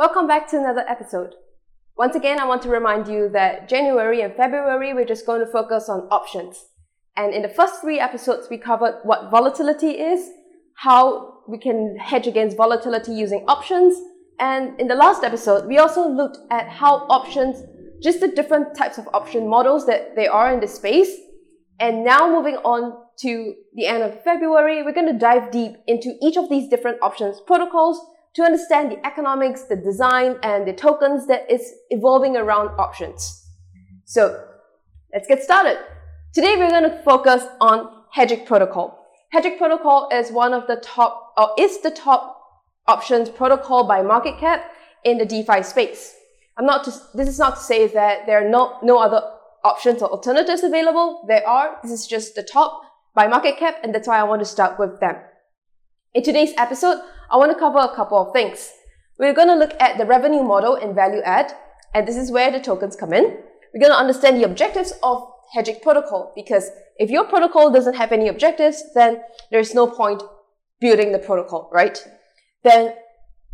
Welcome back to another episode. Once again, I want to remind you that January and February, we're just going to focus on options. And in the first three episodes, we covered what volatility is, how we can hedge against volatility using options, and in the last episode, we also looked at how options, just the different types of option models that they are in the space. And now moving on to the end of February, we're going to dive deep into each of these different options protocols to understand the economics, the design, and the tokens that is evolving around options. So let's get started. Today we're going to focus on Hegic protocol. Hegic protocol is one of the top, or is the top options protocol by market cap in the DeFi space. I'm not to, this is not to say that there are no, no other options or alternatives available. There are. This is just the top by market cap, and that's why I want to start with them. In today's episode, I want to cover a couple of things. We're going to look at the revenue model and value add, and this is where the tokens come in. We're going to understand the objectives of Hegic protocol because if your protocol doesn't have any objectives, then there's no point building the protocol, right? Then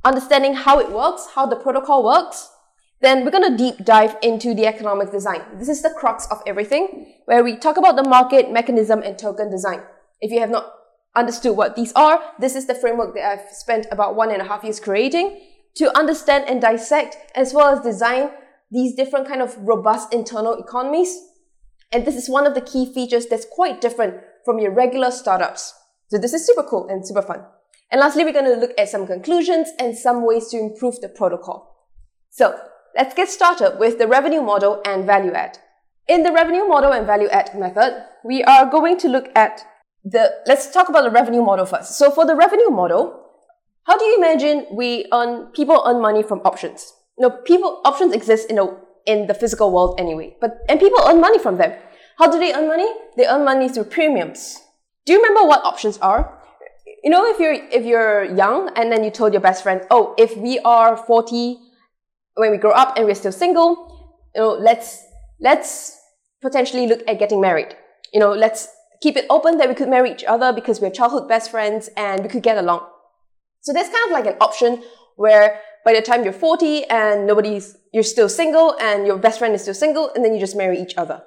understanding how it works, how the protocol works. Then we're going to deep dive into the economic design. This is the crux of everything, where we talk about the market, mechanism, and token design. If you have not understood what these are, this is the framework that I've spent about one and a half years creating to understand and dissect, as well as design these different kind of robust internal economies. And this is one of the key features that's quite different from your regular startups. So this is super cool and super fun. And lastly, we're going to look at some conclusions and some ways to improve the protocol. So let's get started with the revenue model and value add. In the revenue model and value add method, we are going to look at the, let's talk about the revenue model first. So for the revenue model, how do you imagine we earn, people earn money from options? You know, people, options exist in, a, in the physical world anyway, but, and people earn money from them. How do they earn money? They earn money through premiums. Do you remember what options are? you know, if you're, if you're young and then you told your best friend, oh, if we are 40, when we grow up and we're still single, you know, let's, let's potentially look at getting married. You know, let's keep it open that we could marry each other because we're childhood best friends and we could get along. So that's kind of like an option where by the time you're 40 and nobody's, you're still single and your best friend is still single and then you just marry each other.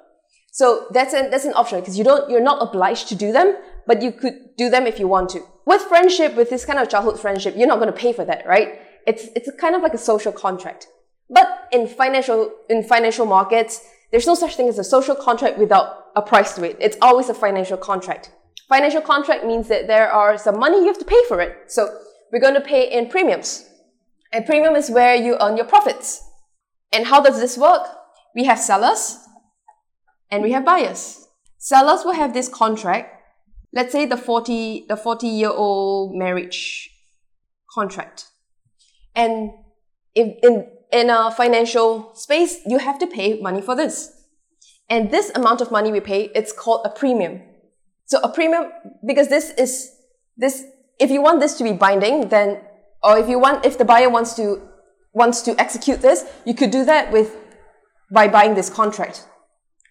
So that's an, that's an option because you don't, you're not obliged to do them, but you could do them if you want to with friendship, with this kind of childhood friendship, you're not going to pay for that, right? It's, it's kind of like a social contract. But in financial, in financial markets, there's no such thing as a social contract without a price to it. It's always a financial contract. Financial contract means that there are some money you have to pay for it. So we're going to pay in premiums. And premium is where you earn your profits. And how does this work? We have sellers and we have buyers. Sellers will have this contract let's say the 40 the 40 year old marriage contract and if in in a financial space you have to pay money for this. And this amount of money we pay it's called a premium. So a premium because this is this if you want this to be binding then or if you want if the buyer wants to wants to execute this you could do that with by buying this contract.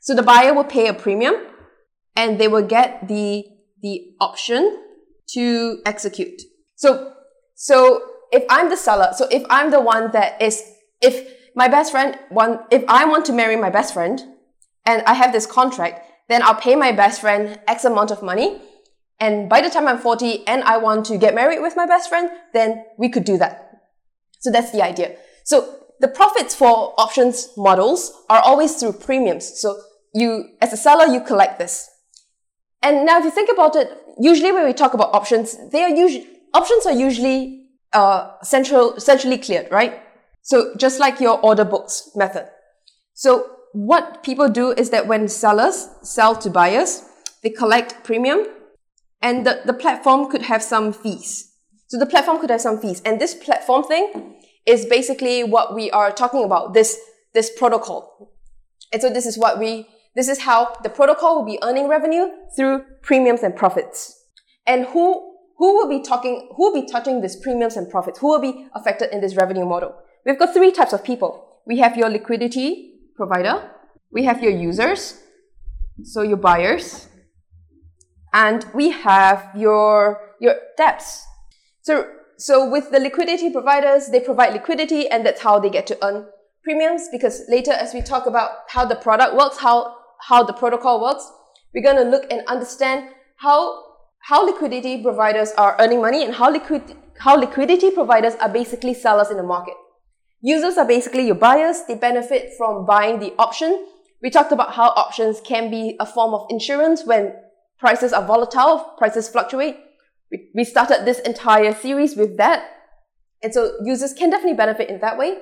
So the buyer will pay a premium and they will get the the option to execute. So, so if I'm the seller, so if I'm the one that is, if my best friend want, if I want to marry my best friend and I have this contract, then I'll pay my best friend X amount of money. And by the time I'm 40 and I want to get married with my best friend, then we could do that. So that's the idea. So the profits for options models are always through premiums. So you, as a seller, you collect this. And now if you think about it, usually when we talk about options, they are usually, options are usually, uh, central, centrally cleared, right? So just like your order books method. So what people do is that when sellers sell to buyers, they collect premium and the, the platform could have some fees. So the platform could have some fees. And this platform thing is basically what we are talking about, this, this protocol. And so this is what we this is how the protocol will be earning revenue through premiums and profits. And who, who will be talking, who will be touching these premiums and profits? Who will be affected in this revenue model? We've got three types of people. We have your liquidity provider. We have your users. So your buyers. And we have your, your dApps. So, so with the liquidity providers, they provide liquidity and that's how they get to earn premiums because later as we talk about how the product works, how, how the protocol works, we're going to look and understand how, how liquidity providers are earning money and how liquid, how liquidity providers are basically sellers in the market. Users are basically your buyers. They benefit from buying the option. We talked about how options can be a form of insurance when prices are volatile, prices fluctuate. We, started this entire series with that. And so users can definitely benefit in that way.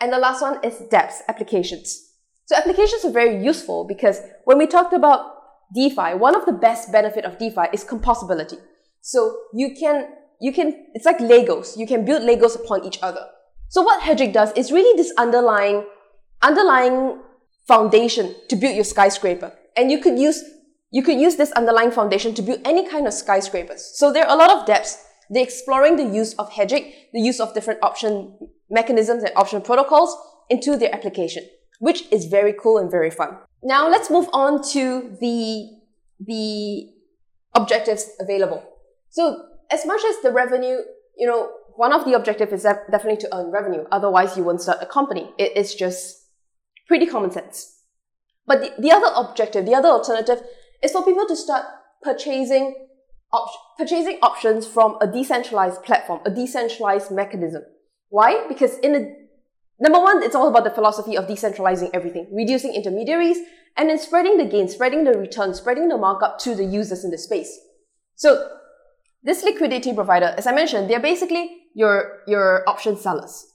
And the last one is dApps, applications. So applications are very useful because when we talked about DeFi, one of the best benefit of DeFi is composability. So you can, you can, it's like Legos. You can build Legos upon each other. So what Hegic does is really this underlying, underlying foundation to build your skyscraper. And you could use you could use this underlying foundation to build any kind of skyscrapers. So there are a lot of dApps. They're exploring the use of Hegic, the use of different option mechanisms and option protocols into their application, which is very cool and very fun. Now let's move on to the, the objectives available. So as much as the revenue, you know, one of the objectives is definitely to earn revenue. Otherwise, you won't start a company. It is just pretty common sense. But the, the other objective, the other alternative is for people to start purchasing op- purchasing options from a decentralized platform, a decentralized mechanism. Why? Because in a number one, it's all about the philosophy of decentralizing everything, reducing intermediaries, and then spreading the gain, spreading the return, spreading the markup to the users in the space. So this liquidity provider, as I mentioned, they're basically your, your option sellers.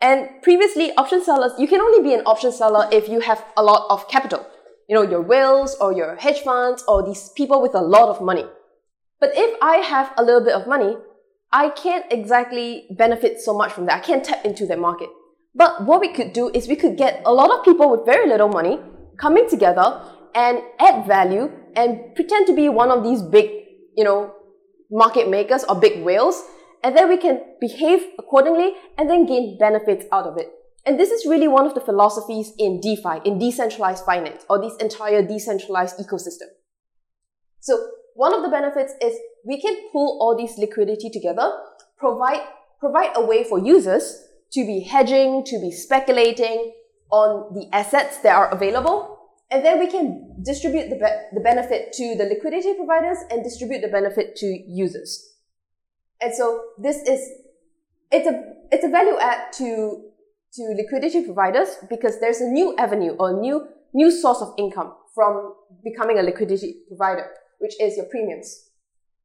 And previously, option sellers, you can only be an option seller if you have a lot of capital you know, your whales or your hedge funds or these people with a lot of money. But if I have a little bit of money, I can't exactly benefit so much from that. I can't tap into that market. But what we could do is we could get a lot of people with very little money coming together and add value and pretend to be one of these big, you know, market makers or big whales. And then we can behave accordingly and then gain benefits out of it. And this is really one of the philosophies in DeFi, in decentralized finance, or this entire decentralized ecosystem. So one of the benefits is we can pull all this liquidity together, provide, provide a way for users to be hedging, to be speculating on the assets that are available. And then we can distribute the, be- the benefit to the liquidity providers and distribute the benefit to users. And so this is, it's a, it's a value add to to liquidity providers because there's a new avenue or new new source of income from becoming a liquidity provider, which is your premiums.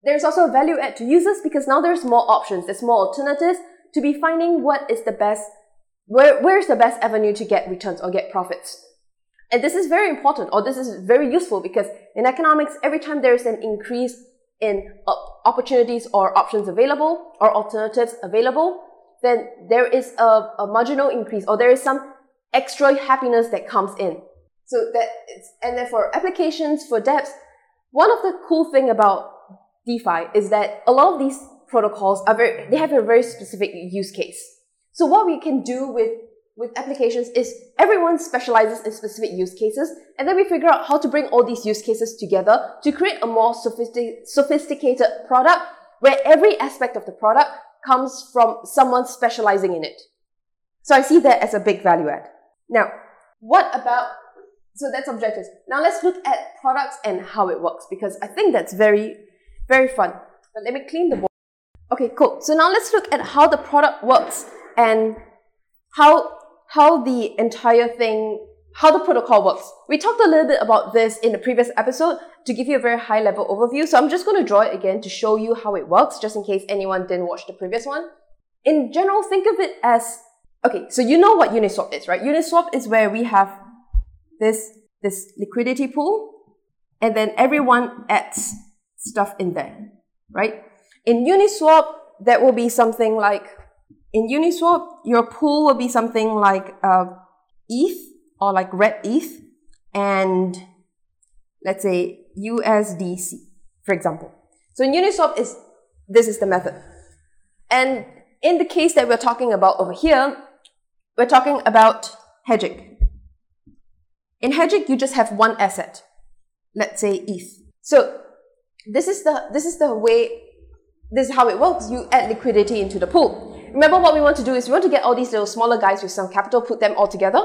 There's also a value add to users because now there's more options, there's more alternatives to be finding what is the best, where, where's the best avenue to get returns or get profits. And this is very important or this is very useful because in economics, every time there is an increase in opportunities or options available or alternatives available, then there is a, a marginal increase or there is some extra happiness that comes in. So that and then for applications for dApps, one of the cool thing about DeFi is that a lot of these protocols are very they have a very specific use case. So what we can do with with applications is everyone specializes in specific use cases, and then we figure out how to bring all these use cases together to create a more sophistic, sophisticated product where every aspect of the product comes from someone specializing in it. So I see that as a big value add. Now, what about, so that's objectives. Now let's look at products and how it works because I think that's very, very fun. But let me clean the board. Okay, cool. So now let's look at how the product works and how, how the entire thing how the protocol works. We talked a little bit about this in the previous episode to give you a very high level overview. So I'm just going to draw it again to show you how it works, just in case anyone didn't watch the previous one. In general, think of it as, okay, so you know what Uniswap is, right? Uniswap is where we have this, this liquidity pool and then everyone adds stuff in there, right? In Uniswap, that will be something like, in Uniswap, your pool will be something like uh, ETH or like wrapped ETH and let's say USDC, for example. So in Uniswap is this is the method. And in the case that we're talking about over here, we're talking about Hegic. In Hegic, you just have one asset. Let's say ETH. So this is the this is the way this is how it works. You add liquidity into the pool. Remember what we want to do is we want to get all these little smaller guys with some capital, put them all together.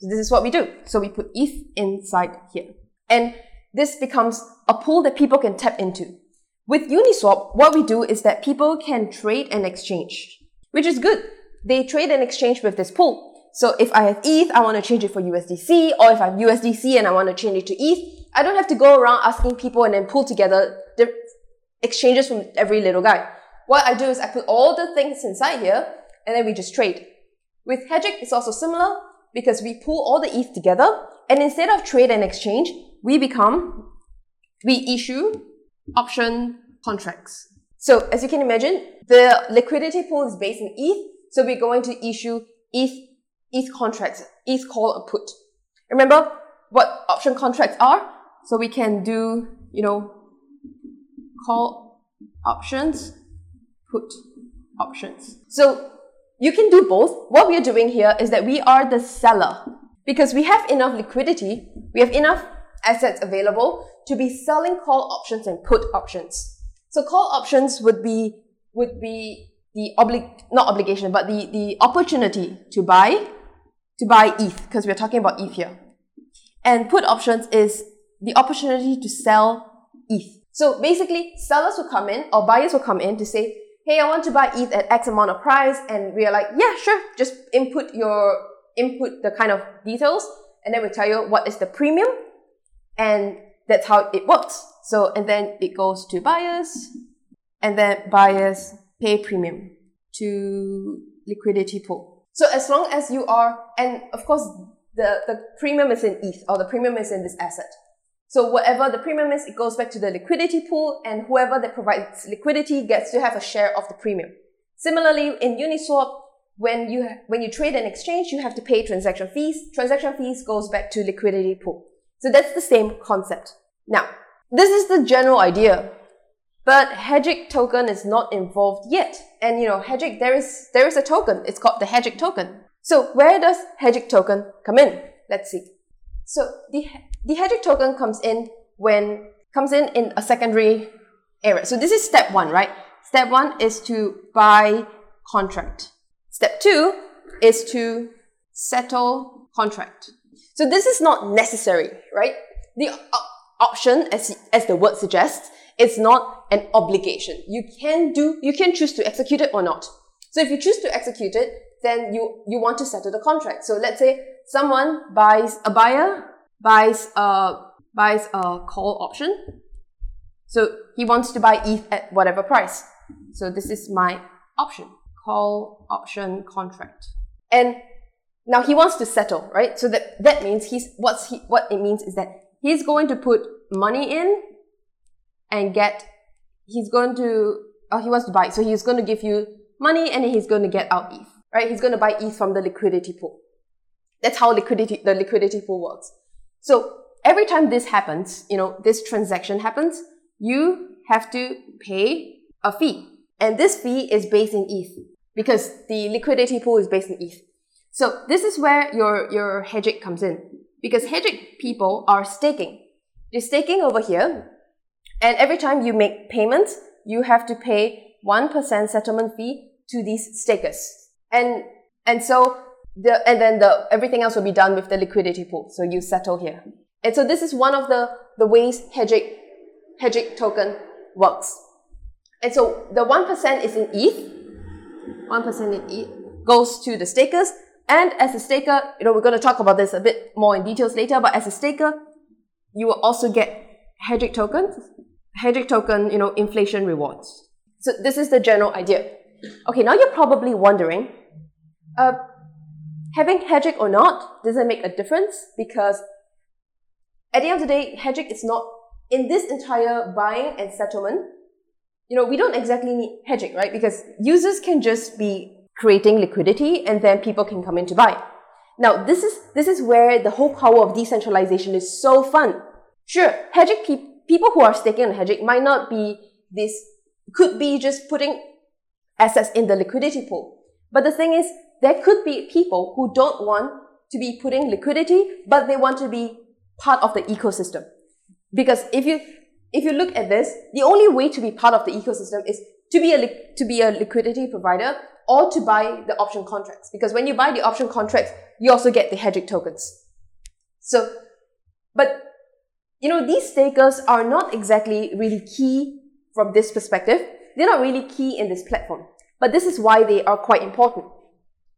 So this is what we do. So we put ETH inside here. And this becomes a pool that people can tap into. With Uniswap, what we do is that people can trade and exchange, which is good. They trade and exchange with this pool. So if I have ETH, I want to change it for USDC, or if I have USDC and I want to change it to ETH, I don't have to go around asking people and then pull together the exchanges from every little guy. What I do is I put all the things inside here and then we just trade. With Hegic, it's also similar because we pull all the ETH together and instead of trade and exchange, we become, we issue option contracts. So as you can imagine, the liquidity pool is based in ETH. So we're going to issue ETH ETH contracts, ETH call and put. Remember what option contracts are? So we can do, you know, call options, put options. So you can do both. What we are doing here is that we are the seller because we have enough liquidity, we have enough assets available to be selling call options and put options. So call options would be would be the oblig not obligation, but the, the opportunity to buy to buy ETH, because we're talking about ETH here. And put options is the opportunity to sell ETH. So basically, sellers will come in or buyers will come in to say, hey, I want to buy ETH at X amount of price. And we are like, yeah, sure. Just input your, input the kind of details. And then we tell you what is the premium. And that's how it works. So, and then it goes to buyers. And then buyers pay premium to liquidity pool. So as long as you are, and of course, the, the premium is in ETH or the premium is in this asset. So whatever the premium is, it goes back to the liquidity pool and whoever that provides liquidity gets to have a share of the premium. Similarly, in Uniswap, when you, when you trade an exchange, you have to pay transaction fees. Transaction fees goes back to liquidity pool. So that's the same concept. Now, this is the general idea. But Hegic token is not involved yet. And you know, Hegic, there is, there is a token. It's called the Hegic token. So where does Hegic token come in? Let's see. So the, the Hegic token comes in when, comes in in a secondary area. So this is step one, right? Step one is to buy contract. Step two is to settle contract. So this is not necessary, right? The option, as, as the word suggests, it's not an obligation. You can do, you can choose to execute it or not. So if you choose to execute it, then you, you want to settle the contract. So let's say someone buys, a buyer buys a, buys a call option. So he wants to buy ETH at whatever price. So this is my option, call option contract. And now he wants to settle, right? So that, that means he's, what's he, what it means is that he's going to put money in and get, he's going to, oh, he wants to buy. So he's going to give you money and he's going to get out ETH, right? He's going to buy ETH from the liquidity pool. That's how liquidity, the liquidity pool works. So every time this happens, you know, this transaction happens, you have to pay a fee. And this fee is based in ETH because the liquidity pool is based in ETH. So this is where your, your Hegic comes in because Hegic people are staking. They're staking over here and every time you make payments, you have to pay 1% settlement fee to these stakers. And, and so the, and then the, everything else will be done with the liquidity pool. So you settle here. And so this is one of the, the ways Hegic, Hegic token works. And so the 1% is in ETH. 1% in ETH goes to the stakers. And as a staker, you know, we're going to talk about this a bit more in details later, but as a staker, you will also get Hegic tokens Hegic token, you know, inflation rewards. So this is the general idea. Okay, now you're probably wondering, uh, having Hegic or not, doesn't make a difference? Because at the end of the day, Hegic is not, in this entire buying and settlement, you know, we don't exactly need hedging, right? Because users can just be creating liquidity and then people can come in to buy. Now, this is, this is where the whole power of decentralization is so fun. Sure, Hegic people people who are staking on Hegic might not be this, could be just putting assets in the liquidity pool. But the thing is, there could be people who don't want to be putting liquidity, but they want to be part of the ecosystem. Because if you, if you look at this, the only way to be part of the ecosystem is to be a, to be a liquidity provider or to buy the option contracts. Because when you buy the option contracts, you also get the Hegic tokens. So, but, you know, these stakers are not exactly really key from this perspective. They're not really key in this platform. But this is why they are quite important.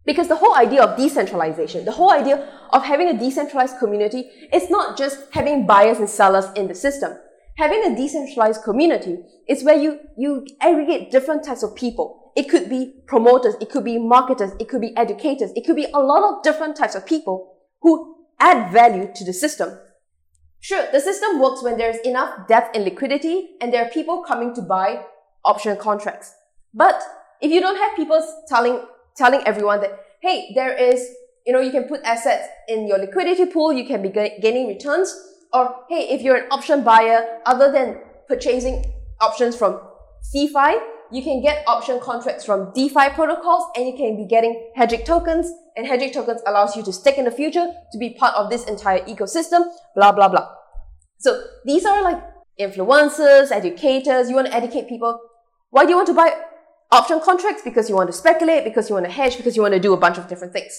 Because the whole idea of decentralization, the whole idea of having a decentralized community is not just having buyers and sellers in the system. Having a decentralized community is where you, you aggregate different types of people. It could be promoters, it could be marketers, it could be educators, it could be a lot of different types of people who add value to the system. Sure, the system works when there's enough depth and liquidity and there are people coming to buy option contracts. But if you don't have people telling, telling everyone that, hey, there is, you know, you can put assets in your liquidity pool, you can be gaining returns, or hey, if you're an option buyer, other than purchasing options from CeFi, you can get option contracts from DeFi protocols and you can be getting Hegic tokens and Hegic tokens allows you to stake in the future to be part of this entire ecosystem, blah, blah, blah. So these are like influencers, educators, you want to educate people. Why do you want to buy option contracts? Because you want to speculate, because you want to hedge, because you want to do a bunch of different things.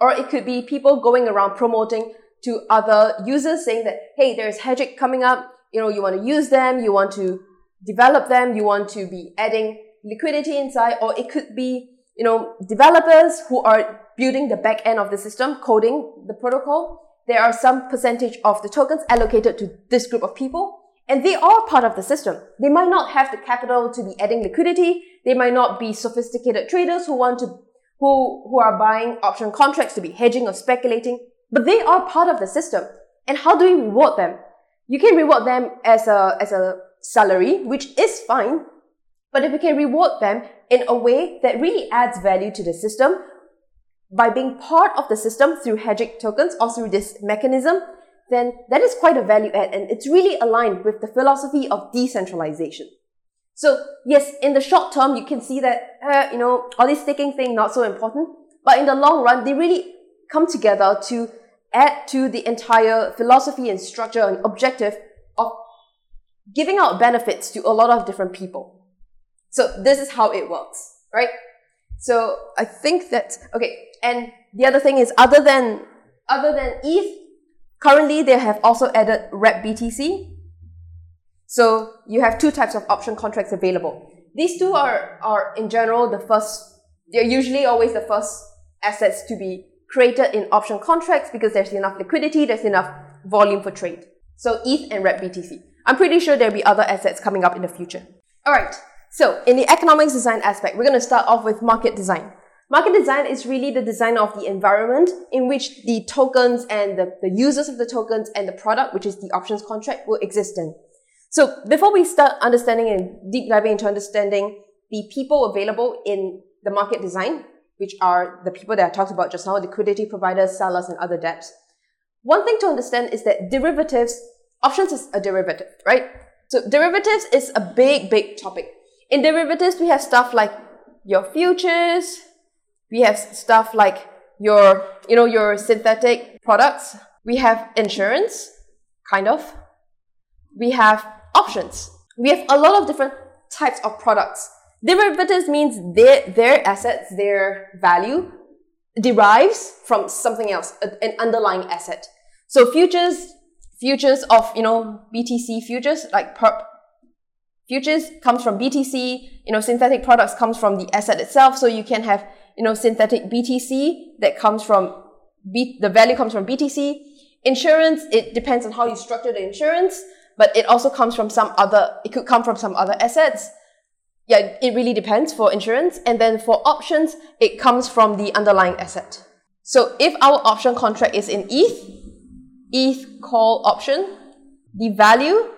Or it could be people going around promoting to other users saying that, hey, there's Hegic coming up, you know, you want to use them, you want to develop them, you want to be adding liquidity inside, or it could be, you know, developers who are building the back end of the system, coding the protocol. There are some percentage of the tokens allocated to this group of people, and they are part of the system. They might not have the capital to be adding liquidity. They might not be sophisticated traders who want to, who, who are buying option contracts to be hedging or speculating, but they are part of the system. And how do we reward them? You can reward them as a, as a salary, which is fine. But if we can reward them in a way that really adds value to the system by being part of the system through Hegic tokens or through this mechanism, then that is quite a value add and it's really aligned with the philosophy of decentralization. So yes, in the short term, you can see that, uh, you know, all this staking thing, not so important. But in the long run, they really come together to add to the entire philosophy and structure and objective of giving out benefits to a lot of different people. So this is how it works, right? So I think that, okay, and the other thing is other than, other than ETH, currently they have also added wrapped BTC. So you have two types of option contracts available. These two are, are in general the first, they're usually always the first assets to be created in option contracts because there's enough liquidity, there's enough volume for trade. So ETH and wrapped BTC. I'm pretty sure there'll be other assets coming up in the future. All right. So in the economics design aspect, we're going to start off with market design. Market design is really the design of the environment in which the tokens and the, the users of the tokens and the product, which is the options contract, will exist in. So before we start understanding and deep diving into understanding the people available in the market design, which are the people that I talked about just now, liquidity providers, sellers, and other dApps. One thing to understand is that derivatives, options is a derivative, right? So derivatives is a big, big topic. In derivatives, we have stuff like your futures, we have stuff like your, you know, your synthetic products. We have insurance, kind of. We have options. We have a lot of different types of products. Derivatives means their, their assets, their value derives from something else, an underlying asset. So futures, futures of, you know, BTC futures, like perp futures comes from BTC, you know, synthetic products comes from the asset itself. So you can have, you know, synthetic BTC that comes from B, the value comes from BTC. Insurance, it depends on how you structure the insurance, but it also comes from some other, it could come from some other assets yeah, it really depends for insurance. And then for options, it comes from the underlying asset. So if our option contract is in ETH, ETH call option, the value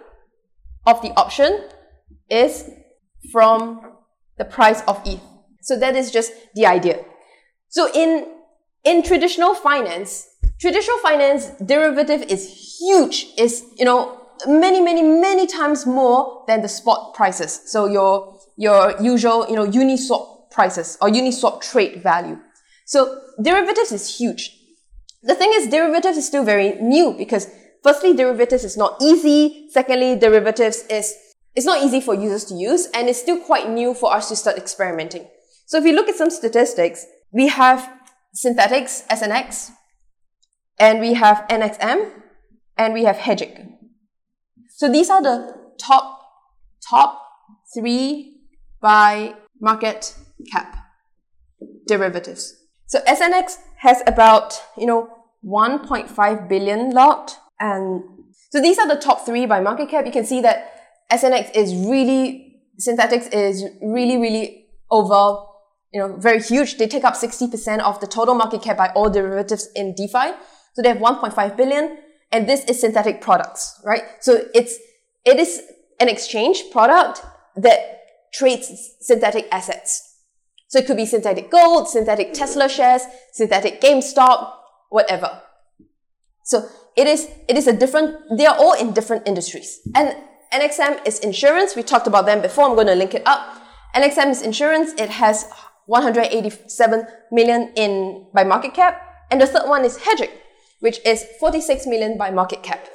of the option is from the price of ETH. So that is just the idea. So in, in traditional finance, traditional finance derivative is huge. Is, you know, many, many, many times more than the spot prices. So your your usual, you know, Uniswap prices or Uniswap trade value. So derivatives is huge. The thing is, derivatives is still very new because firstly, derivatives is not easy. Secondly, derivatives is it's not easy for users to use and it's still quite new for us to start experimenting. So if you look at some statistics, we have Synthetix, SNX, and we have NXM, and we have Hegic. So these are the top, top three by market cap derivatives. So SNX has about, you know, 1.5 billion lot. And so these are the top three by market cap. You can see that SNX is really, Synthetix is really, really over, you know, very huge. They take up 60% of the total market cap by all derivatives in DeFi. So they have 1.5 billion and this is synthetic products, right? So it's, it is an exchange product that trades synthetic assets. So it could be synthetic gold, synthetic Tesla shares, synthetic GameStop, whatever. So it is, it is a different, they are all in different industries. And NXM is insurance. We talked about them before. I'm going to link it up. NXM is insurance. It has 187 million in by market cap. And the third one is Hegic, which is 46 million by market cap.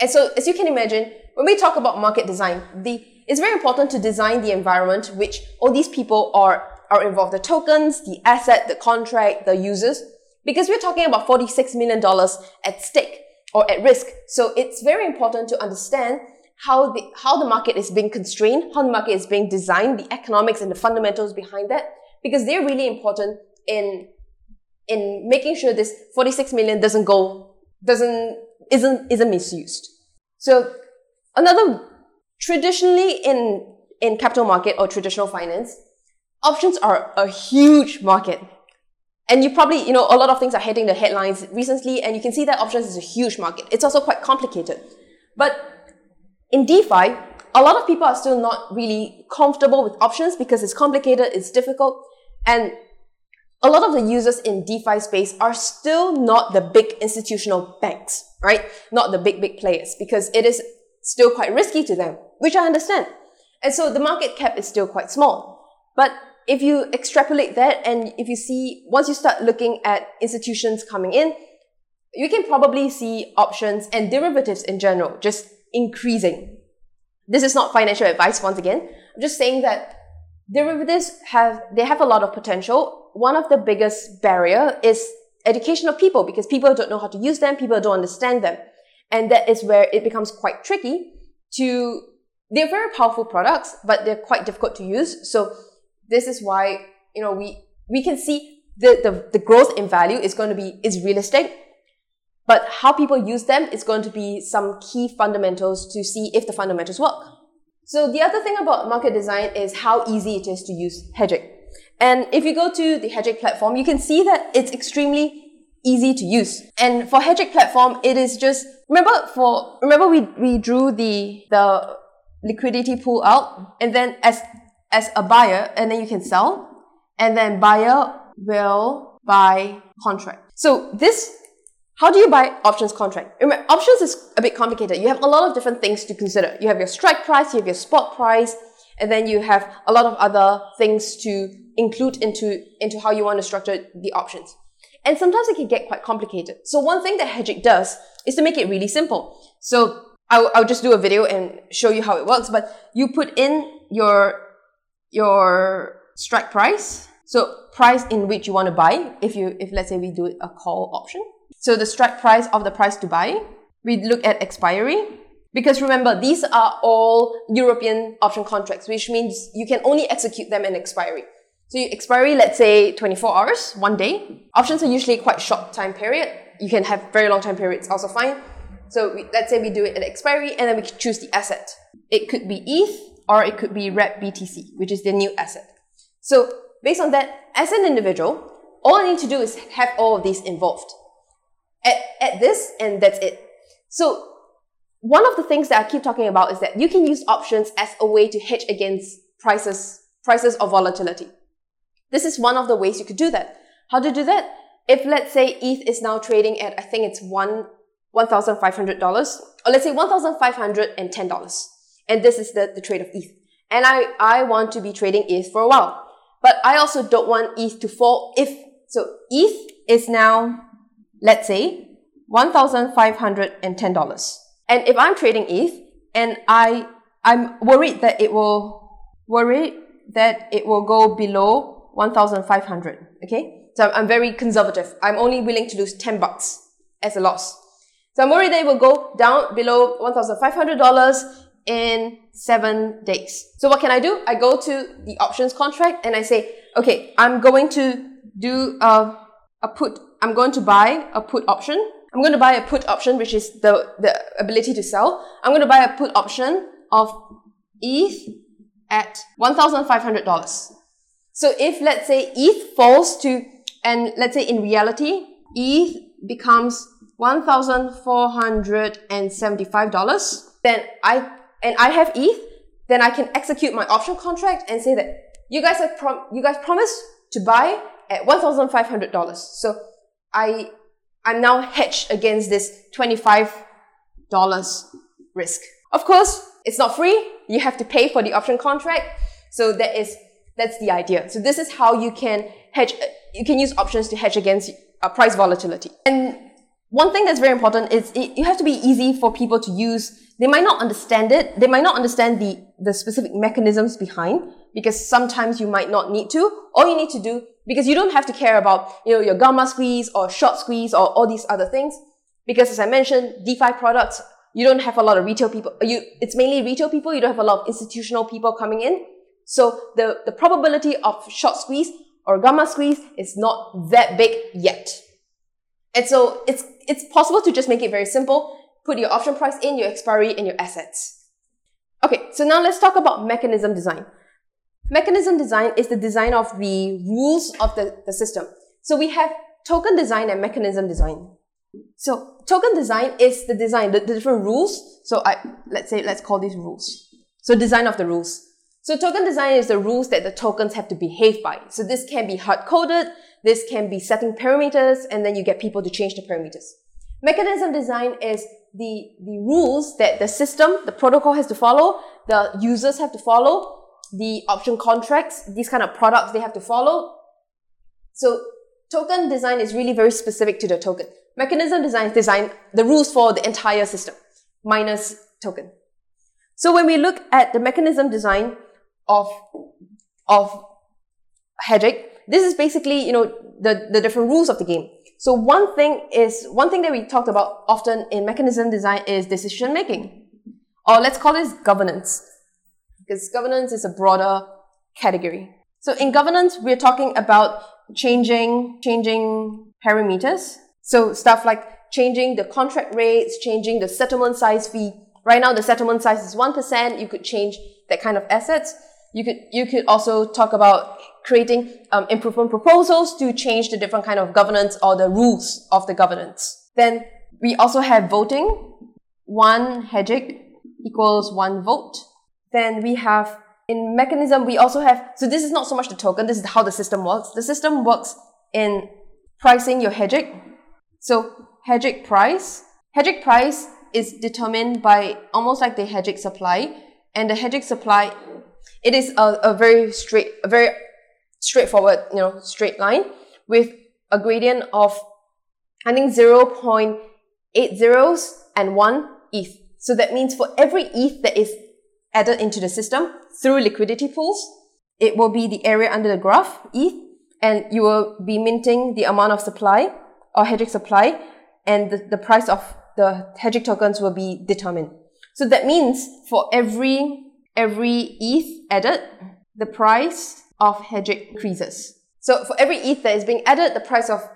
And so, as you can imagine, when we talk about market design, the, it's very important to design the environment which all these people are, are involved. The tokens, the asset, the contract, the users, because we're talking about $46 million at stake or at risk. So it's very important to understand how the, how the market is being constrained, how the market is being designed, the economics and the fundamentals behind that, because they're really important in in making sure this 46 million doesn't go, doesn't, isn't, isn't misused. So another, traditionally in, in capital market or traditional finance, options are a huge market. And you probably, you know, a lot of things are hitting the headlines recently, and you can see that options is a huge market. It's also quite complicated. But in DeFi, a lot of people are still not really comfortable with options because it's complicated, it's difficult, and a lot of the users in DeFi space are still not the big institutional banks, right? Not the big, big players because it is still quite risky to them, which I understand. And so the market cap is still quite small. But if you extrapolate that and if you see, once you start looking at institutions coming in, you can probably see options and derivatives in general just increasing. This is not financial advice once again. I'm just saying that derivatives have, they have a lot of potential one of the biggest barrier is education of people because people don't know how to use them, people don't understand them. And that is where it becomes quite tricky to, they're very powerful products, but they're quite difficult to use. So this is why, you know, we, we can see the, the, the growth in value is going to be, is realistic. But how people use them is going to be some key fundamentals to see if the fundamentals work. So the other thing about market design is how easy it is to use Hegic. And if you go to the Hegic platform, you can see that it's extremely easy to use. And for Hegic platform, it is just, remember for, remember we, we drew the, the liquidity pool out and then as, as a buyer, and then you can sell and then buyer will buy contract. So this, how do you buy options contract? Options is a bit complicated. You have a lot of different things to consider. You have your strike price, you have your spot price, and then you have a lot of other things to include into, into how you want to structure the options. And sometimes it can get quite complicated. So one thing that Hegic does is to make it really simple. So I'll, I'll just do a video and show you how it works, but you put in your, your strike price. So price in which you want to buy, if you, if let's say we do a call option. So the strike price of the price to buy. We look at expiry. Because remember, these are all European option contracts, which means you can only execute them in expiry. So you expiry, let's say 24 hours, one day. Options are usually quite short time period. You can have very long time periods, also fine. So we, let's say we do it at expiry and then we choose the asset. It could be ETH or it could be wrapped BTC, which is the new asset. So based on that, as an individual, all I need to do is have all of these involved. At, at this, and that's it. So one of the things that I keep talking about is that you can use options as a way to hedge against prices, prices of volatility. This is one of the ways you could do that. How to do that? If let's say ETH is now trading at, I think it's one, $1,500, or let's say $1,510, and this is the, the trade of ETH. And I, I want to be trading ETH for a while. But I also don't want ETH to fall if, so ETH is now, let's say, $1,510. And if I'm trading ETH and I, I'm worried that it will, worried that it will go below 1,500. Okay. So I'm very conservative. I'm only willing to lose 10 bucks as a loss. So I'm it will go down below $1,500 in seven days. So what can I do? I go to the options contract and I say, okay, I'm going to do a, a put. I'm going to buy a put option. I'm going to buy a put option, which is the, the ability to sell. I'm going to buy a put option of ETH at $1,500. So if let's say ETH falls to, and let's say in reality, ETH becomes $1,475, then I and I have ETH, then I can execute my option contract and say that you guys have prom- you guys promised to buy at $1,500. So I, I'm now hedged against this $25 risk. Of course, it's not free. You have to pay for the option contract. So that is, that's the idea. So this is how you can hedge, you can use options to hedge against uh, price volatility. And one thing that's very important is it, you have to be easy for people to use. They might not understand it. They might not understand the, the specific mechanisms behind because sometimes you might not need to. All you need to do, because you don't have to care about, you know, your gamma squeeze or short squeeze or all these other things. Because as I mentioned, DeFi products, you don't have a lot of retail people. You, it's mainly retail people. You don't have a lot of institutional people coming in. So the, the probability of short squeeze or gamma squeeze is not that big yet. And so it's, it's possible to just make it very simple. Put your option price in, your expiry, and your assets. Okay, so now let's talk about mechanism design. Mechanism design is the design of the rules of the, the system. So we have token design and mechanism design. So token design is the design, the, the different rules. So I, let's say, let's call these rules. So design of the rules. So token design is the rules that the tokens have to behave by. So this can be hard coded, this can be setting parameters, and then you get people to change the parameters. Mechanism design is the, the rules that the system, the protocol has to follow, the users have to follow, the option contracts, these kind of products they have to follow. So token design is really very specific to the token. Mechanism design is design the rules for the entire system minus token. So when we look at the mechanism design of, of Hegic, this is basically, you know, the, the different rules of the game. So one thing is, one thing that we talked about often in mechanism design is decision making. Or let's call this governance. Because governance is a broader category. So in governance, we're talking about changing, changing parameters. So stuff like changing the contract rates, changing the settlement size fee. Right now, the settlement size is 1%. You could change that kind of assets. You could, you could also talk about creating um, improvement proposals to change the different kind of governance or the rules of the governance. Then we also have voting. One Hegic equals one vote. Then we have in mechanism, we also have, so this is not so much the token, this is how the system works. The system works in pricing your Hegic. So Hegic price, Hegic price is determined by almost like the Hegic supply. And the Hegic supply, it is a, a very straight, a very straightforward, you know, straight line with a gradient of, I think 0.8 zeros and one ETH. So that means for every ETH that is added into the system through liquidity pools, it will be the area under the graph, ETH, and you will be minting the amount of supply or Hegic supply, and the, the price of the Hegic tokens will be determined. So that means for every every ETH added, the price of Hegic increases. So for every ETH that is being added, the price of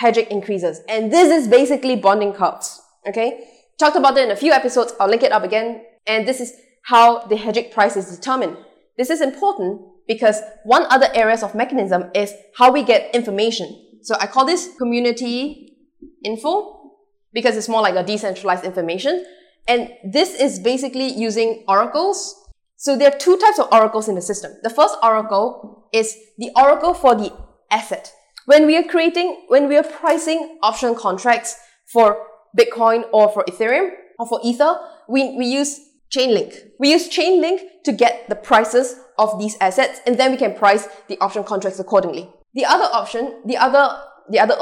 Hegic increases. And this is basically bonding curves. Okay? Talked about it in a few episodes. I'll link it up again. And this is how the Hegic price is determined. This is important because one other areas of mechanism is how we get information. So I call this community info because it's more like a decentralized information. And this is basically using oracles so there are two types of oracles in the system. The first oracle is the oracle for the asset. When we are creating, when we are pricing option contracts for Bitcoin or for Ethereum or for Ether, we, we use Chainlink. We use Chainlink to get the prices of these assets and then we can price the option contracts accordingly. The other option, the other, the other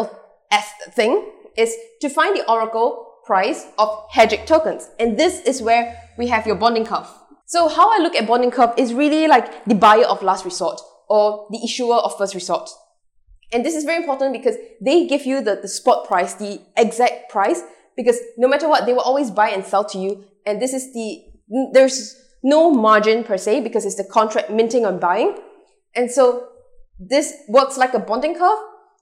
thing is to find the Oracle price of Hegic tokens. And this is where we have your bonding curve. So how I look at bonding curve is really like the buyer of last resort or the issuer of first resort. And this is very important because they give you the, the spot price, the exact price, because no matter what, they will always buy and sell to you. And this is the, there's no margin per se because it's the contract minting on buying. And so this works like a bonding curve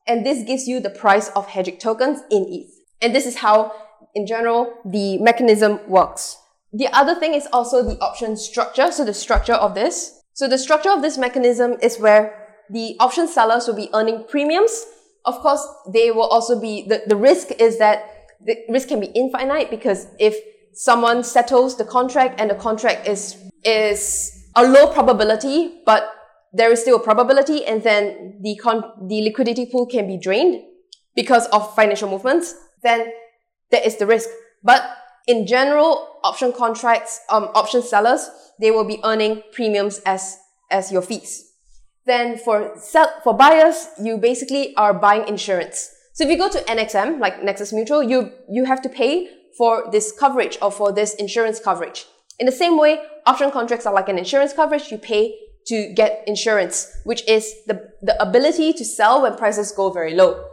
and this gives you the price of Hegic tokens in ETH. And this is how, in general, the mechanism works. The other thing is also the option structure. So the structure of this. So the structure of this mechanism is where the option sellers will be earning premiums. Of course, they will also be, the, the risk is that the risk can be infinite because if someone settles the contract and the contract is, is a low probability, but there is still a probability and then the con- the liquidity pool can be drained because of financial movements, then there is the risk. But in general, option contracts, um, option sellers, they will be earning premiums as, as your fees. Then for sell, for buyers, you basically are buying insurance. So if you go to NXM, like Nexus Mutual, you, you have to pay for this coverage or for this insurance coverage. In the same way, option contracts are like an insurance coverage. You pay to get insurance, which is the, the ability to sell when prices go very low.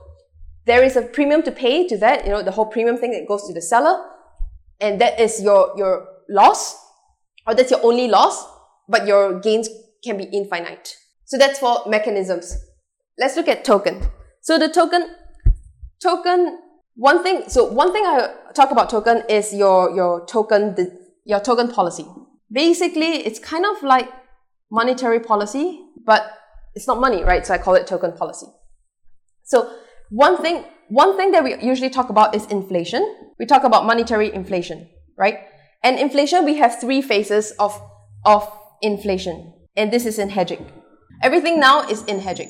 There is a premium to pay to that, you know, the whole premium thing that goes to the seller. And that is your, your loss, or that's your only loss, but your gains can be infinite. So that's for mechanisms. Let's look at token. So the token, token, one thing, so one thing I talk about token is your, your token, the, your token policy. Basically, it's kind of like monetary policy, but it's not money, right? So I call it token policy. So one thing, one thing that we usually talk about is inflation. We talk about monetary inflation, right? And inflation, we have three phases of, of inflation. And this is in Hegic. Everything now is in Hegic.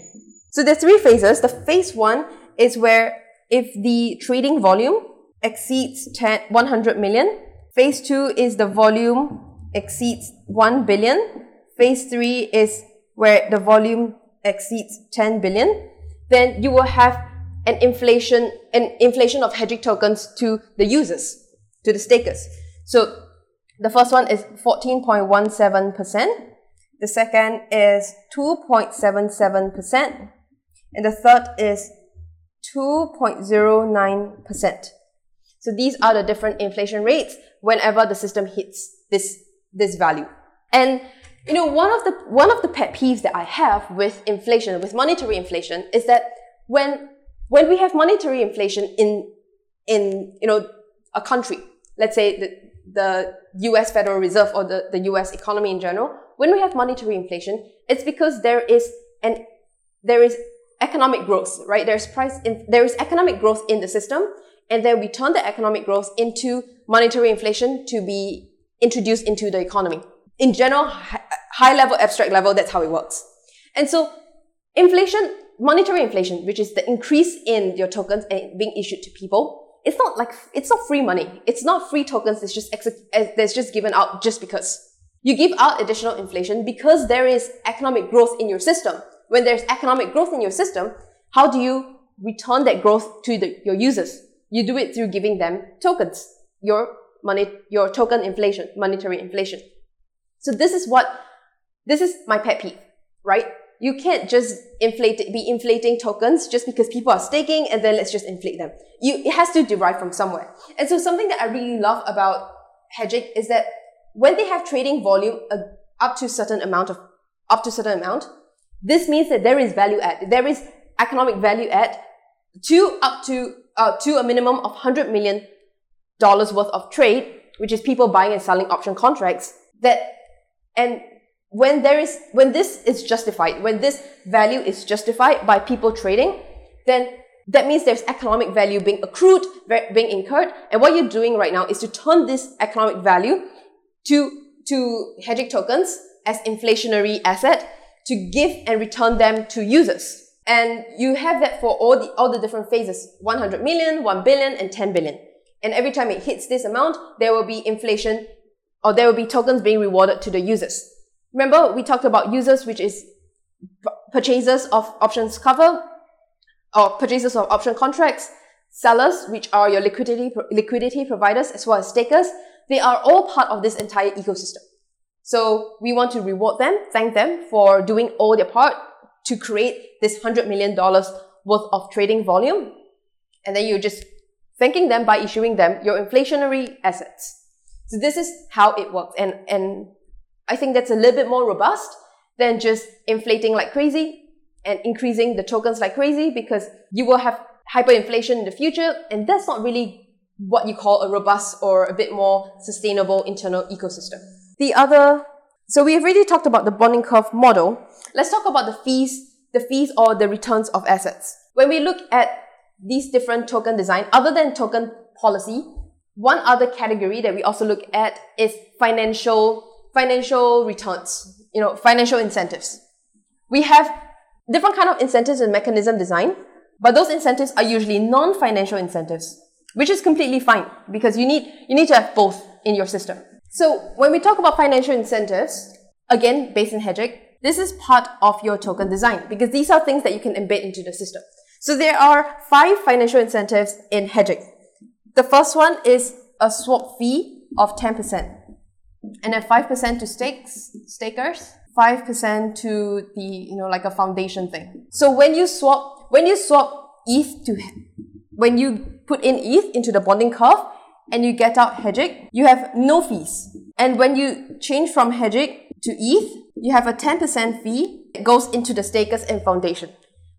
So there's three phases. The phase one is where if the trading volume exceeds 10, 100 million, phase two is the volume exceeds 1 billion, phase three is where the volume exceeds 10 billion, then you will have an inflation, an inflation of Hegic tokens to the users, to the stakers. So the first one is 14.17%. The second is 2.77%. And the third is 2.09%. So these are the different inflation rates whenever the system hits this, this value. And you know, one of the one of the pet peeves that I have with inflation, with monetary inflation, is that when when we have monetary inflation in in you know a country, let's say the the U.S. Federal Reserve or the, the U.S. economy in general, when we have monetary inflation, it's because there is an there is economic growth, right? There's price in, there is economic growth in the system, and then we turn the economic growth into monetary inflation to be introduced into the economy in general, high level, abstract level, that's how it works. And so inflation, monetary inflation, which is the increase in your tokens being issued to people, it's not like, it's not free money. It's not free tokens. It's just, eh, that's just given out just because. You give out additional inflation because there is economic growth in your system. When there's economic growth in your system, how do you return that growth to the, your users? You do it through giving them tokens, your money, your token inflation, monetary inflation. So this is what, this is my pet peeve, right? You can't just inflate, be inflating tokens just because people are staking and then let's just inflate them. You, it has to derive from somewhere. And so something that I really love about Hegic is that when they have trading volume uh, up to certain amount of, up to certain amount, this means that there is value add. There is economic value add to up to, uh, to a minimum of $100 million worth of trade, which is people buying and selling option contracts that and when there is, when this is justified, when this value is justified by people trading, then that means there's economic value being accrued, being incurred. And what you're doing right now is to turn this economic value to, to Hegic tokens as inflationary asset to give and return them to users. And you have that for all the, all the different phases, 100 million, 1 billion, and 10 billion. And every time it hits this amount, there will be inflation or there will be tokens being rewarded to the users. Remember, we talked about users, which is purchasers of options cover or purchasers of option contracts. sellers, which are your liquidity, liquidity providers, as well as stakers, they are all part of this entire ecosystem. So we want to reward them, thank them for doing all their part to create this $100 million worth of trading volume. And then you're just thanking them by issuing them your inflationary assets. So this is how it works. And, and I think that's a little bit more robust than just inflating like crazy and increasing the tokens like crazy because you will have hyperinflation in the future. And that's not really what you call a robust or a bit more sustainable internal ecosystem. The other, so we have already talked about the bonding curve model. Let's talk about the fees, the fees or the returns of assets. When we look at these different token design, other than token policy, one other category that we also look at is financial, financial returns, you know, financial incentives. We have different kind of incentives and mechanism design, but those incentives are usually non-financial incentives, which is completely fine because you need, you need to have both in your system. So when we talk about financial incentives, again, based in Hegic, this is part of your token design because these are things that you can embed into the system. So there are five financial incentives in Hegic. The first one is a swap fee of 10%. And then 5% to stakes, stakers, 5% to the, you know, like a foundation thing. So when you swap, when you swap ETH to, when you put in ETH into the bonding curve, and you get out Hegic, you have no fees. And when you change from Hegic to ETH, you have a 10% fee that goes into the stakers and foundation.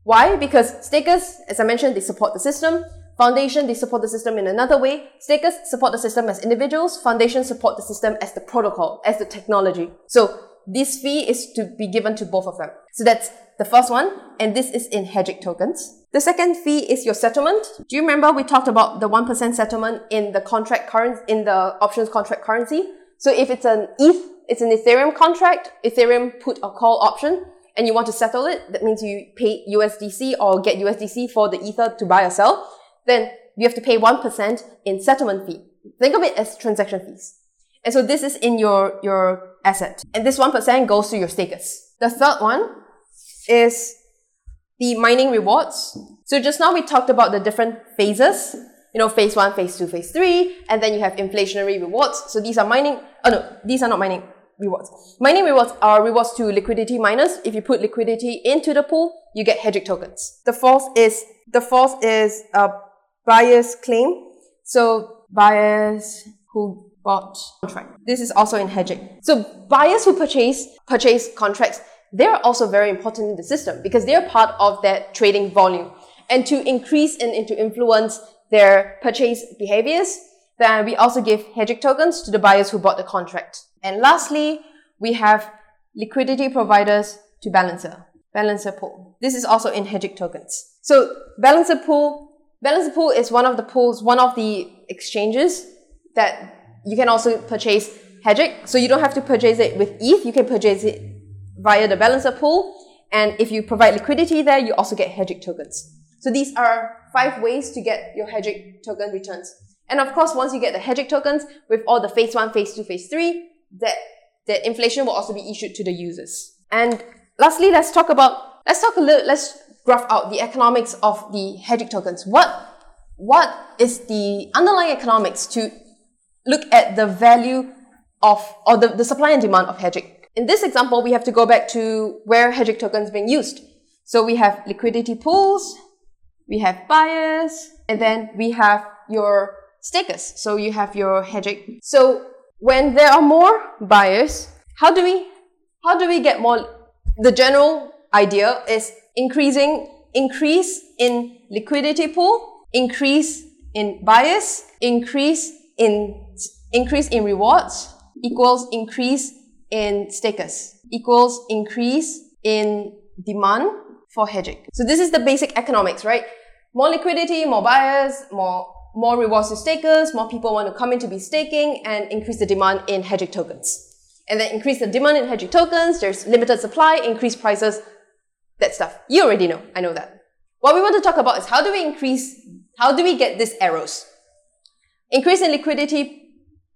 Why? Because stakers, as I mentioned, they support the system. Foundation, they support the system in another way. Stakers support the system as individuals. Foundation support the system as the protocol, as the technology. So this fee is to be given to both of them. So that's the first one, and this is in Hegic tokens. The second fee is your settlement. Do you remember we talked about the 1% settlement in the contract current, in the options contract currency? So if it's an ETH, it's an Ethereum contract, Ethereum put or call option, and you want to settle it, that means you pay USDC or get USDC for the Ether to buy or sell, then you have to pay 1% in settlement fee. Think of it as transaction fees. And so this is in your, your asset. And this 1% goes to your stakers. The third one is the mining rewards. So just now we talked about the different phases. You know, phase one, phase two, phase three, and then you have inflationary rewards. So these are mining, oh no, these are not mining rewards. Mining rewards are rewards to liquidity miners. If you put liquidity into the pool, you get Hegic tokens. The fourth is, the fourth is a buyer's claim. So buyers who bought contract. This is also in Hegic. So buyers who purchase, purchase contracts they're also very important in the system because they're part of that trading volume. And to increase and, and to influence their purchase behaviors, then we also give Hegic tokens to the buyers who bought the contract. And lastly, we have liquidity providers to Balancer, Balancer pool. This is also in Hegic tokens. So Balancer pool, Balancer pool is one of the pools, one of the exchanges that you can also purchase Hegic. So you don't have to purchase it with ETH, you can purchase it via the balancer pool. And if you provide liquidity there, you also get Hegic tokens. So these are five ways to get your Hegic token returns. And of course, once you get the Hegic tokens with all the phase one, phase two, phase three, that, that inflation will also be issued to the users. And lastly, let's talk about, let's talk a little, let's graph out the economics of the Hegic tokens. What, what is the underlying economics to look at the value of, or the, the supply and demand of Hegic? In this example, we have to go back to where Hegic tokens being used. So we have liquidity pools, we have buyers, and then we have your stakers. So you have your Hegic. So when there are more buyers, how do we, how do we get more? The general idea is increasing, increase in liquidity pool, increase in buyers, increase in, increase in rewards equals increase in stakers equals increase in demand for Hegic. So this is the basic economics, right? More liquidity, more buyers, more more rewards to stakers, more people want to come in to be staking and increase the demand in Hegic tokens. And then increase the demand in Hegic tokens, there's limited supply, increase prices, that stuff. You already know, I know that. What we want to talk about is how do we increase, how do we get these arrows? Increase in liquidity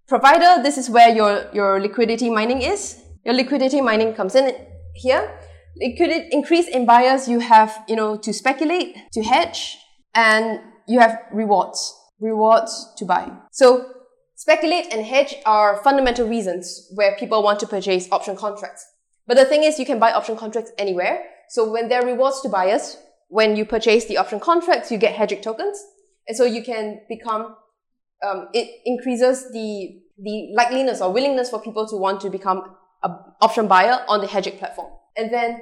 provider, this is where your, your liquidity mining is. Your liquidity mining comes in here. Liquidity increase in buyers, you have, you know, to speculate, to hedge, and you have rewards. Rewards to buy. So speculate and hedge are fundamental reasons where people want to purchase option contracts. But the thing is, you can buy option contracts anywhere. So when there are rewards to buyers, when you purchase the option contracts, you get Hegic tokens. And so you can become, um, it increases the, the likeliness or willingness for people to want to become an option buyer on the Hegic platform. And then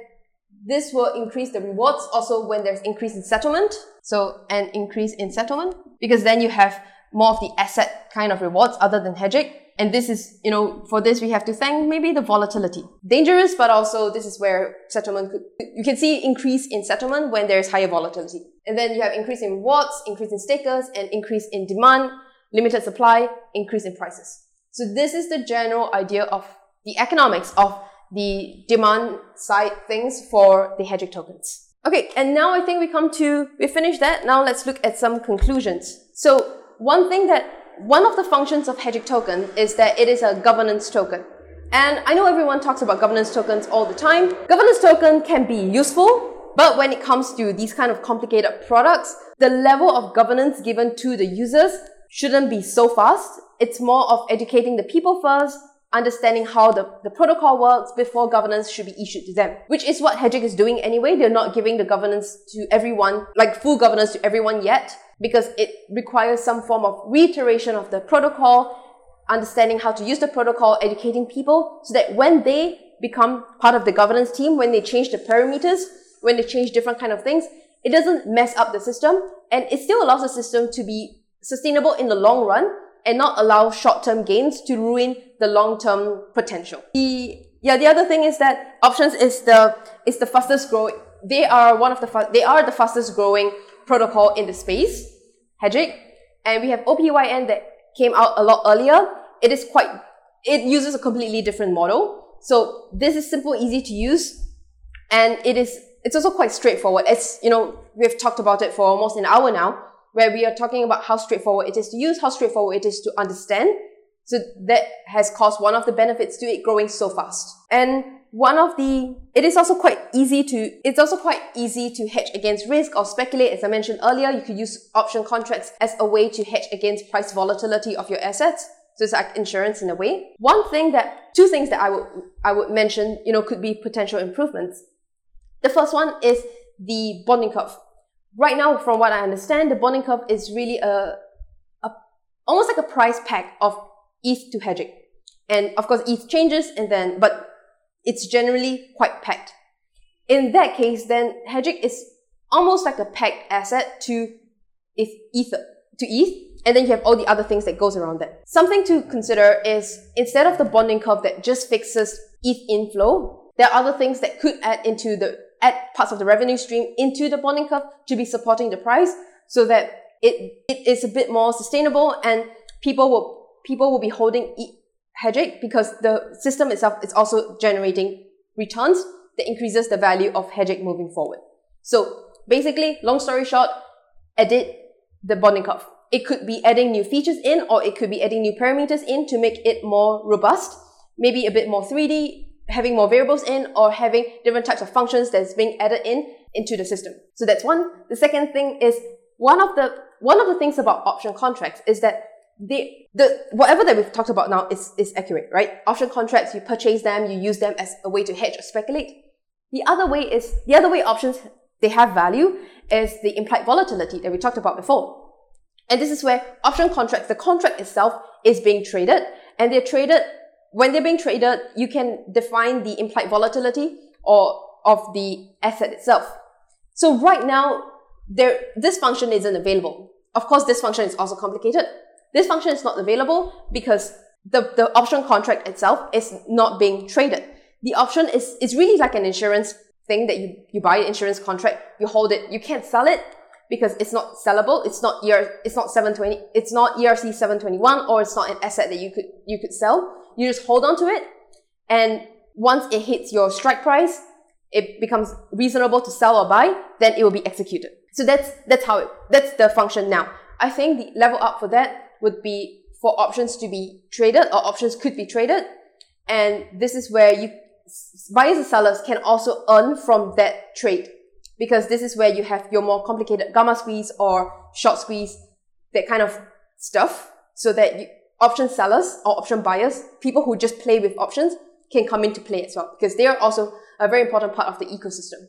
this will increase the rewards also when there's increase in settlement. So an increase in settlement because then you have more of the asset kind of rewards other than Hegic. And this is, you know, for this we have to thank maybe the volatility. Dangerous, but also this is where settlement could, you can see increase in settlement when there's higher volatility. And then you have increase in rewards, increase in stakers, and increase in demand, limited supply, increase in prices. So this is the general idea of the economics of the demand side things for the Hegic tokens. Okay, and now I think we come to, we finished that. Now let's look at some conclusions. So one thing that, one of the functions of Hegic token is that it is a governance token. And I know everyone talks about governance tokens all the time. Governance token can be useful, but when it comes to these kind of complicated products, the level of governance given to the users shouldn't be so fast. It's more of educating the people first, understanding how the, the protocol works before governance should be issued to them, which is what Hegic is doing anyway. They're not giving the governance to everyone, like full governance to everyone yet, because it requires some form of reiteration of the protocol, understanding how to use the protocol, educating people so that when they become part of the governance team, when they change the parameters, when they change different kind of things, it doesn't mess up the system and it still allows the system to be sustainable in the long run and not allow short-term gains to ruin the long-term potential. The yeah, the other thing is that options is the is the fastest growing. They are one of the fa- they are the fastest growing protocol in the space, Hegic, and we have OPYN that came out a lot earlier. It is quite it uses a completely different model. So this is simple, easy to use, and it is it's also quite straightforward. It's you know we've talked about it for almost an hour now where we are talking about how straightforward it is to use, how straightforward it is to understand. So that has caused one of the benefits to it growing so fast. And one of the, it is also quite easy to, it's also quite easy to hedge against risk or speculate. As I mentioned earlier, you could use option contracts as a way to hedge against price volatility of your assets. So it's like insurance in a way. One thing that, two things that I would, I would mention, you know, could be potential improvements. The first one is the bonding curve right now, from what I understand, the bonding curve is really a, a almost like a price pack of ETH to Hegic. And of course, ETH changes and then, but it's generally quite packed. In that case, then Hegic is almost like a pegged asset to if Ether, to ETH. And then you have all the other things that goes around that. Something to consider is instead of the bonding curve that just fixes ETH inflow, there are other things that could add into the add parts of the revenue stream into the bonding curve to be supporting the price so that it, it is a bit more sustainable and people will, people will be holding Hegic because the system itself is also generating returns that increases the value of Hegic moving forward. So basically, long story short, edit the bonding curve. It could be adding new features in or it could be adding new parameters in to make it more robust, maybe a bit more 3D, having more variables in or having different types of functions that's being added in into the system. So that's one. The second thing is one of the one of the things about option contracts is that they the whatever that we've talked about now is is accurate, right? Option contracts, you purchase them, you use them as a way to hedge or speculate. The other way is the other way options they have value is the implied volatility that we talked about before. And this is where option contracts, the contract itself is being traded and they're traded when they're being traded, you can define the implied volatility or of the asset itself. So right now, there, this function isn't available. Of course, this function is also complicated. This function is not available because the, the option contract itself is not being traded. The option is, is really like an insurance thing that you, you buy an insurance contract, you hold it, you can't sell it because it's not sellable. It's not ER, it's not 720, it's not ERC 721 or it's not an asset that you could, you could sell. You just hold on to it. And once it hits your strike price, it becomes reasonable to sell or buy, then it will be executed. So that's, that's how it, that's the function now. I think the level up for that would be for options to be traded or options could be traded. And this is where you, buyers and sellers can also earn from that trade. because this is where you have your more complicated gamma squeeze or short squeeze, that kind of stuff, so that you, option sellers or option buyers, people who just play with options, can come into play as well, because they are also a very important part of the ecosystem.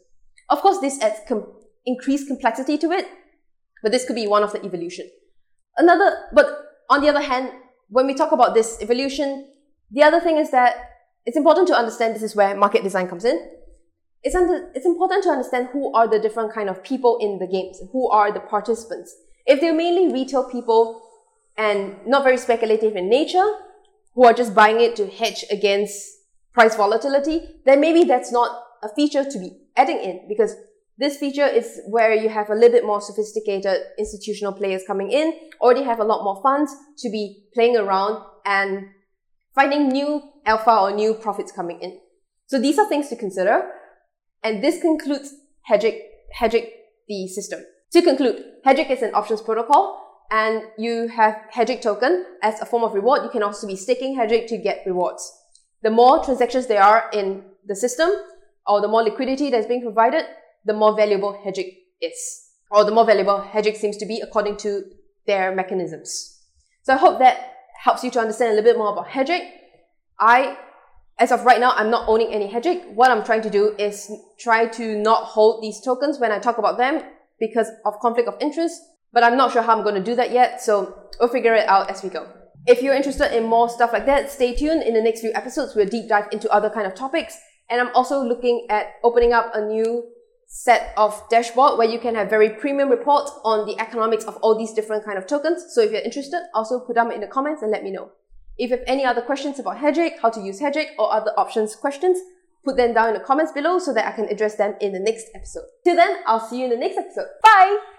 Of course, this adds com- increased complexity to it, but this could be one of the evolution. Another, but on the other hand, when we talk about this evolution, the other thing is that it's important to understand this is where market design comes in. It's, under, it's important to understand who are the different kind of people in the games, who are the participants. If they're mainly retail people and not very speculative in nature, who are just buying it to hedge against price volatility, then maybe that's not a feature to be adding in because this feature is where you have a little bit more sophisticated institutional players coming in, already have a lot more funds to be playing around and finding new alpha or new profits coming in. So these are things to consider. And this concludes Hegic, Hegic, the system. To conclude, Hegic is an options protocol and you have Hegic token as a form of reward. You can also be staking Hegic to get rewards. The more transactions there are in the system or the more liquidity that's being provided, the more valuable Hegic is. Or the more valuable Hegic seems to be according to their mechanisms. So I hope that helps you to understand a little bit more about Hegic. I, as of right now, I'm not owning any Hegic. What I'm trying to do is try to not hold these tokens when I talk about them because of conflict of interest, but I'm not sure how I'm going to do that yet, so we'll figure it out as we go. If you're interested in more stuff like that, stay tuned. In the next few episodes, we'll deep dive into other kind of topics. And I'm also looking at opening up a new set of dashboard where you can have very premium reports on the economics of all these different kind of tokens. So if you're interested, also put them in the comments and let me know. If you have any other questions about Hegic, how to use Hegic, or other options questions, put them down in the comments below so that I can address them in the next episode. Till then, I'll see you in the next episode. Bye!